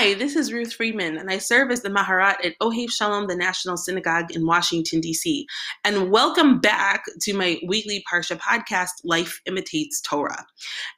Hi, this is Ruth Friedman, and I serve as the Maharat at Ohev Shalom, the National Synagogue in Washington, D.C. And welcome back to my weekly Parsha podcast, Life Imitates Torah.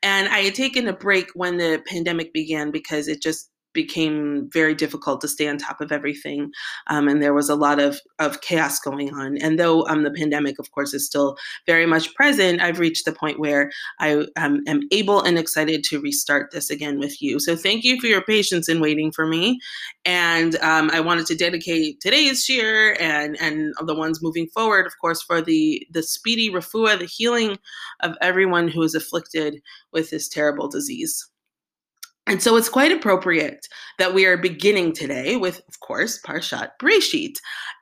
And I had taken a break when the pandemic began because it just became very difficult to stay on top of everything. Um, and there was a lot of, of chaos going on. And though um, the pandemic, of course, is still very much present, I've reached the point where I um, am able and excited to restart this again with you. So thank you for your patience in waiting for me. And um, I wanted to dedicate today's shiur and, and the ones moving forward, of course, for the, the speedy refuah, the healing of everyone who is afflicted with this terrible disease. And so it's quite appropriate that we are beginning today with, of course, Parshat Breshit,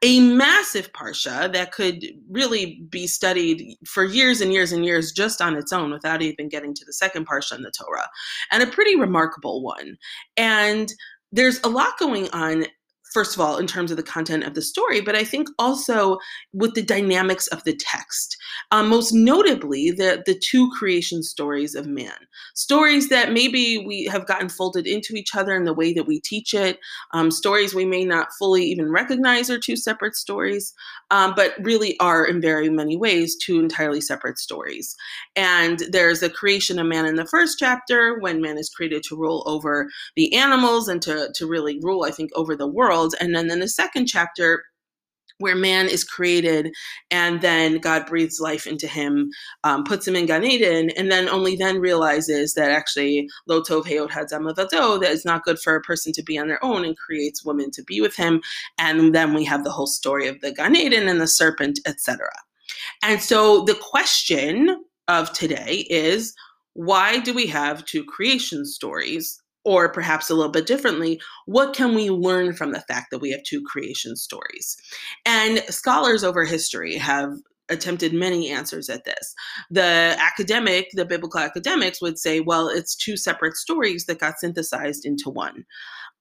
a massive parsha that could really be studied for years and years and years just on its own without even getting to the second parsha in the Torah, and a pretty remarkable one. And there's a lot going on first of all, in terms of the content of the story, but I think also with the dynamics of the text. Um, most notably, the, the two creation stories of man. Stories that maybe we have gotten folded into each other in the way that we teach it, um, stories we may not fully even recognize are two separate stories, um, but really are in very many ways two entirely separate stories. And there's the creation of man in the first chapter, when man is created to rule over the animals and to, to really rule, I think, over the world world. And then in the second chapter, where man is created and then God breathes life into him, um, puts him in Gan Eden, and then only then realizes that actually Lo Tov Heot that is not good for a person to be on their own and creates women to be with him. And then we have the whole story of the Gan Eden and the serpent, etc. And so the question of today is why do we have two creation stories or perhaps a little bit differently, what can we learn from the fact that we have two creation stories? And scholars over history have attempted many answers at this. The academic, the biblical academics would say, well, it's two separate stories that got synthesized into one.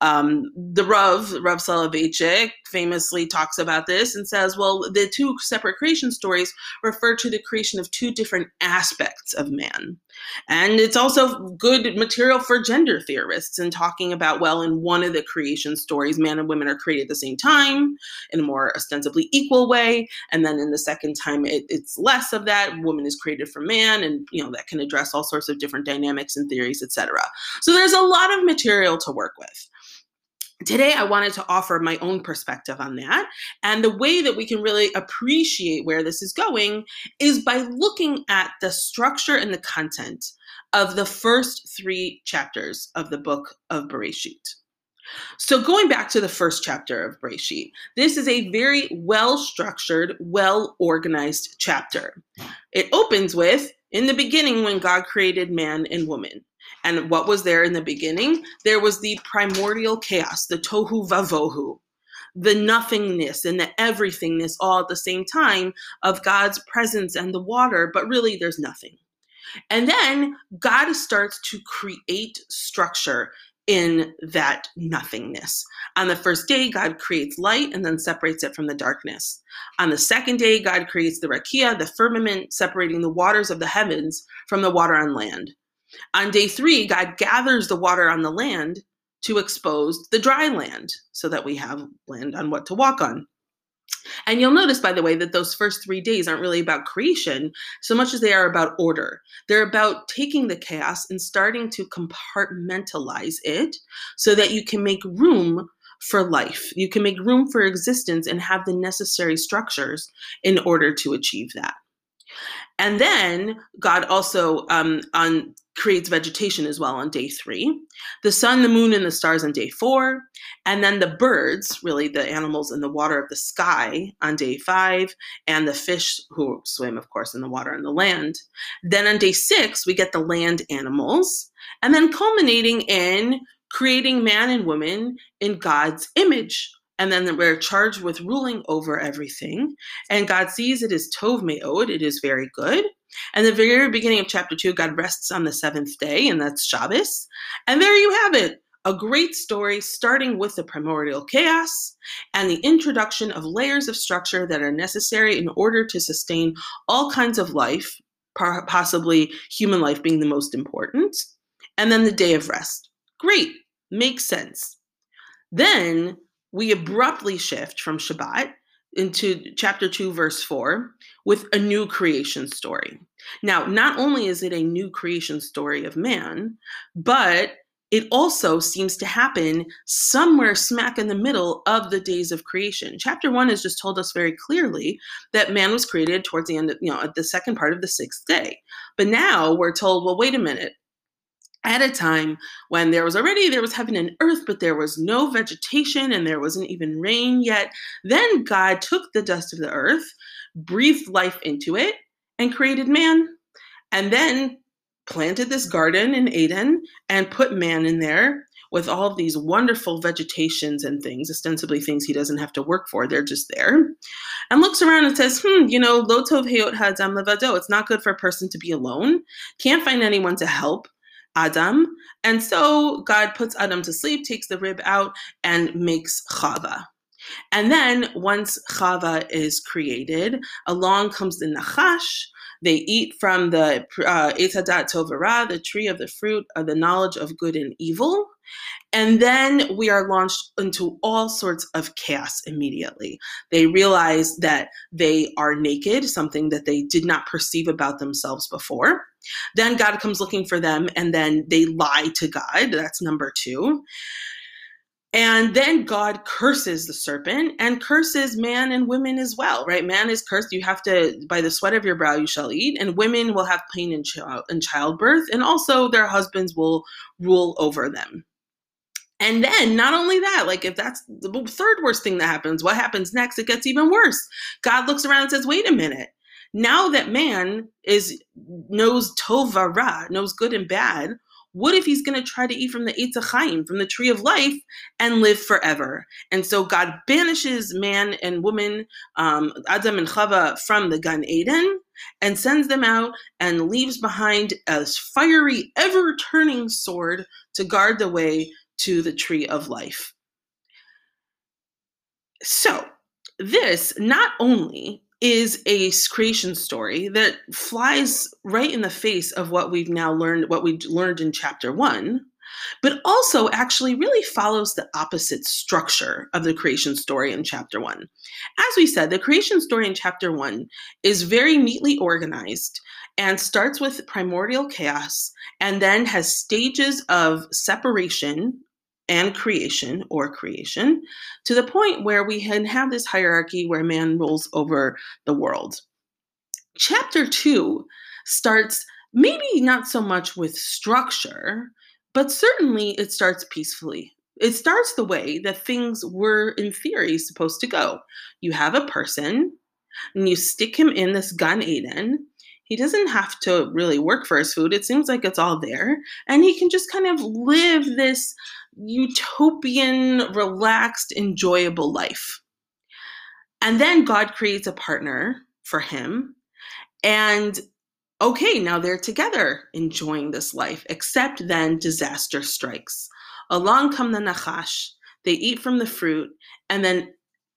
Um, the Rav, Rav Soloveitchik, famously talks about this and says, well, the two separate creation stories refer to the creation of two different aspects of man. And it's also good material for gender theorists in talking about, well, in one of the creation stories, man and women are created at the same time in a more ostensibly equal way. And then in the second time, it, it's less of that. Woman is created for man, and you know that can address all sorts of different dynamics and theories, etc. So there's a lot of material to work with. Today, I wanted to offer my own perspective on that. And the way that we can really appreciate where this is going is by looking at the structure and the content of the first three chapters of the book of Bereshit. So, going back to the first chapter of Bereshit, this is a very well structured, well organized chapter. It opens with In the beginning, when God created man and woman. And what was there in the beginning? There was the primordial chaos, the tohu vavohu, the nothingness and the everythingness all at the same time of God's presence and the water, but really there's nothing. And then God starts to create structure in that nothingness. On the first day, God creates light and then separates it from the darkness. On the second day, God creates the rakia, the firmament, separating the waters of the heavens from the water on land. On day three, God gathers the water on the land to expose the dry land so that we have land on what to walk on. And you'll notice, by the way, that those first three days aren't really about creation so much as they are about order. They're about taking the chaos and starting to compartmentalize it so that you can make room for life. You can make room for existence and have the necessary structures in order to achieve that. And then God also um, on creates vegetation as well on day three, the sun, the moon, and the stars on day four, and then the birds, really the animals in the water of the sky on day five, and the fish who swim, of course, in the water and the land. Then on day six, we get the land animals, and then culminating in creating man and woman in God's image and then we're charged with ruling over everything. And God sees it is Tov Me'od, it is very good. And the very beginning of chapter two, God rests on the seventh day, and that's Shabbos. And there you have it a great story starting with the primordial chaos and the introduction of layers of structure that are necessary in order to sustain all kinds of life, possibly human life being the most important. And then the day of rest. Great, makes sense. Then we abruptly shift from Shabbat into chapter 2, verse 4, with a new creation story. Now, not only is it a new creation story of man, but it also seems to happen somewhere smack in the middle of the days of creation. Chapter one has just told us very clearly that man was created towards the end, of, you know, at the second part of the sixth day. But now we're told, well, wait a minute. At a time when there was already there was heaven and earth, but there was no vegetation and there wasn't even rain yet. Then God took the dust of the earth, breathed life into it, and created man. And then planted this garden in Eden and put man in there with all of these wonderful vegetations and things, ostensibly things he doesn't have to work for. They're just there. And looks around and says, hmm, you know, lo tov heot ha'adam levado. It's not good for a person to be alone. Can't find anyone to help Adam. And so God puts Adam to sleep, takes the rib out, and makes Chava. And then once Chava is created, along comes the Nachash, they eat from the uh, Tovara, the tree of the fruit of the knowledge of good and evil. And then we are launched into all sorts of chaos immediately. They realize that they are naked, something that they did not perceive about themselves before. Then God comes looking for them, and then they lie to God. That's number two. And then God curses the serpent and curses man and women as well, right? Man is cursed. You have to, by the sweat of your brow, you shall eat. And women will have pain in, child, uh, in childbirth. And also their husbands will rule over them. And then, not only that, like if that's the third worst thing that happens, what happens next? It gets even worse. God looks around and says, wait a minute. Now that man is knows tova ra, knows good and bad, what if he's going to try to eat from the Eitz Chaim, from the tree of life, and live forever? And so God banishes man and woman, um, Adam and Chava, from the Gan Eden and sends them out and leaves behind a fiery, ever turning sword to guard the way to the tree of life. So, this not only is a creation story that flies right in the face of what we've now learned, what we learned in chapter one, but also actually really follows the opposite structure of the creation story in chapter one. As we said, the creation story in chapter one is very neatly organized and starts with primordial chaos and then has stages of separation and creation or creation to the point where we had have this hierarchy where man rules over the world. Chapter two starts maybe not so much with structure, but certainly it starts peacefully. It starts the way that things were, in theory, supposed to go. You have a person, and you stick him in this Gan Eden. He doesn't have to really work for his food. It seems like it's all there. And he can just kind of live this utopian, relaxed, enjoyable life. And then God creates a partner for him. And okay, now they're together enjoying this life, except then disaster strikes. Along come the Nachash, they eat from the fruit, and then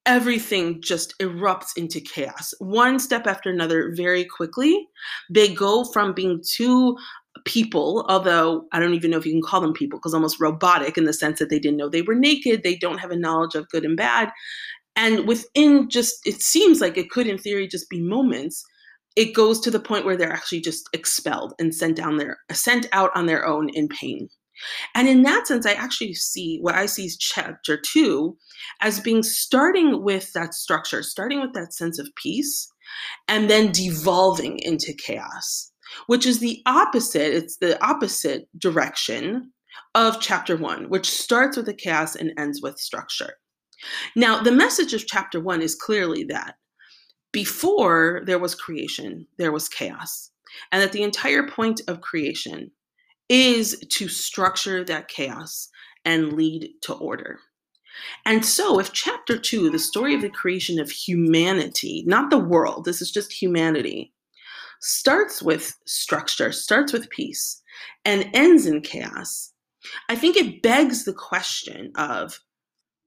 everything just erupts into chaos, one step after another, very quickly. They go from being two people, although I don't even know if you can call them people because almost robotic in the sense that they didn't know they were naked, they don't have a knowledge of good and bad. And within just, it seems like it could, in theory, just be moments. It goes to the point where they're actually just expelled and sent down there, sent out on their own in pain. And in that sense, I actually see what I see chapter two as being starting with that structure, starting with that sense of peace, and then devolving into chaos which is the opposite, it's the opposite direction of chapter one, which starts with the chaos and ends with structure. Now, the message of chapter one is clearly that before there was creation, there was chaos, and that the entire point of creation is to structure that chaos and lead to order. And so, if chapter two, the story of the creation of humanity, not the world, this is just humanity, starts with structure, starts with peace, and ends in chaos, I think it begs the question of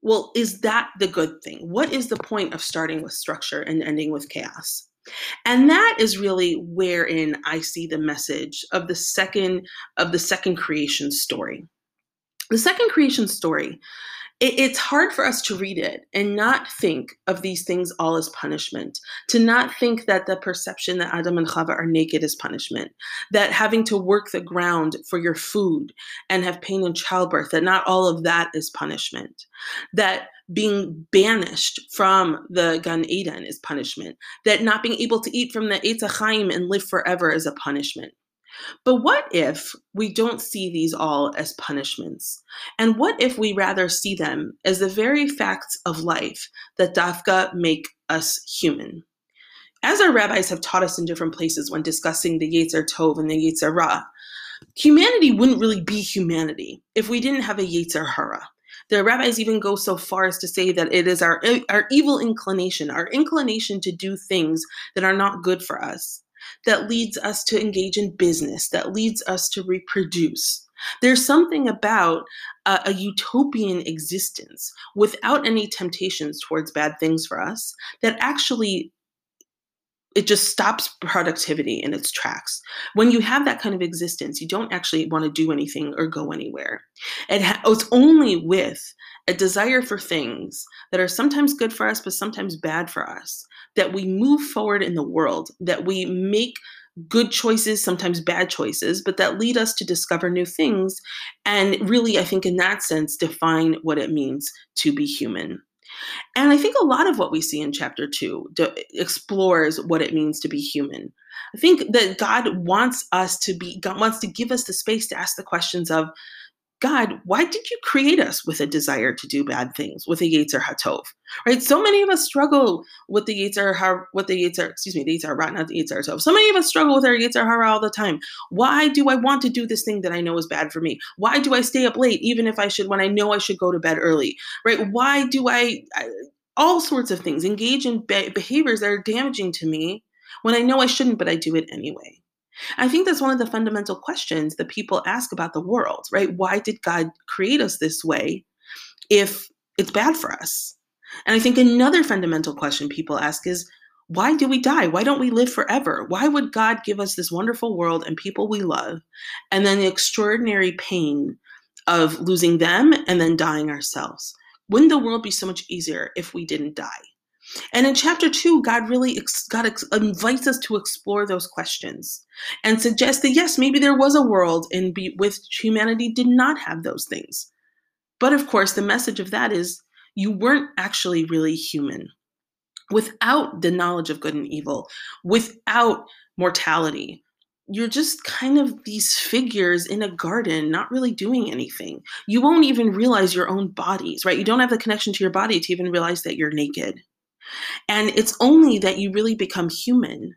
well, is that the good thing? What is the point of starting with structure and ending with chaos? And that is really wherein I see the message of the second of the second creation story. The second creation story it, it's hard for us to read it and not think of these things all as punishment, to not think that the perception that Adam and Chava are naked is punishment, that having to work the ground for your food and have pain in childbirth, that not all of that is punishment, that being banished from the Gan Eden is punishment, that not being able to eat from the Eitz Chaim and live forever is a punishment. But what if we don't see these all as punishments? And what if we rather see them as the very facts of life that dafka make us human? As our rabbis have taught us in different places when discussing the Yetzer Tov and the Yetzer Ra, humanity wouldn't really be humanity if we didn't have a Yetzer Hara. The rabbis even go so far as to say that it is our, our evil inclination, our inclination to do things that are not good for us, that leads us to engage in business, that leads us to reproduce. There's something about a, utopian existence without any temptations towards bad things for us that actually it just stops productivity in its tracks. When you have that kind of existence, you don't actually want to do anything or go anywhere. It ha- it's only with a desire for things that are sometimes good for us, but sometimes bad for us, that we move forward in the world, that we make good choices, sometimes bad choices, but that lead us to discover new things. And really, I think in that sense, define what it means to be human. And I think a lot of what we see in chapter two explores what it means to be human. I think that God wants us to be, God wants to give us the space to ask the questions of, God, why did you create us with a desire to do bad things, with a Yetzer Hatov? Right? So many of us struggle with the Yetzer Har, with the Yetzer, excuse me, the Yetzer Ra, not the Yetzer Hatov. So many of us struggle with our Yetzer Hara all the time. Why do I want to do this thing that I know is bad for me? Why do I stay up late even if I should, when I know I should go to bed early? Right? Why do I, I all sorts of things, engage in be- behaviors that are damaging to me when I know I shouldn't, but I do it anyway? I think that's one of the fundamental questions that people ask about the world, right? Why did God create us this way if it's bad for us? And I think another fundamental question people ask is why do we die? Why don't we live forever? Why would God give us this wonderful world and people we love, and then the extraordinary pain of losing them and then dying ourselves? Wouldn't the world be so much easier if we didn't die? And in chapter two, God really God invites us to explore those questions and suggest that yes, maybe there was a world in which humanity did not have those things. But of course, the message of that is you weren't actually really human. Without the knowledge of good and evil, without mortality, you're just kind of these figures in a garden, not really doing anything. You won't even realize your own bodies, right? You don't have the connection to your body to even realize that you're naked. And it's only that you really become human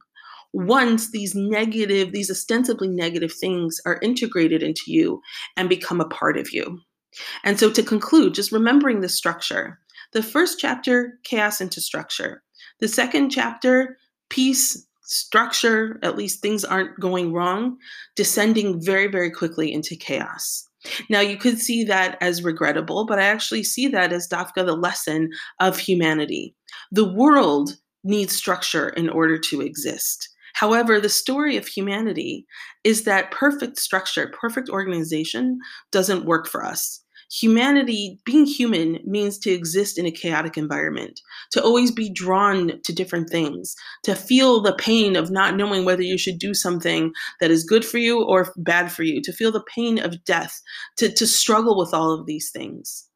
once these negative, these ostensibly negative things are integrated into you and become a part of you. And so to conclude, just remembering the structure. The first chapter, chaos into structure. The second chapter, peace, structure, at least things aren't going wrong, descending very, very quickly into chaos. Now, you could see that as regrettable, but I actually see that as Dafka, the lesson of humanity. The world needs structure in order to exist. However, the story of humanity is that perfect structure, perfect organization doesn't work for us humanity, being human, means to exist in a chaotic environment, to always be drawn to different things, to feel the pain of not knowing whether you should do something that is good for you or bad for you, to feel the pain of death, to, to struggle with all of these things.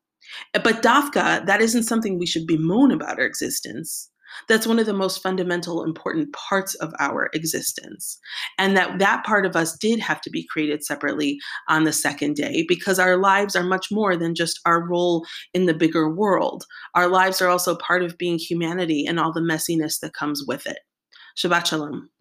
But Dafka, that isn't something we should bemoan about our existence that's one of the most fundamental important parts of our existence. And that that part of us did have to be created separately on the second day because our lives are much more than just our role in the bigger world. Our lives are also part of being humanity and all the messiness that comes with it. Shabbat shalom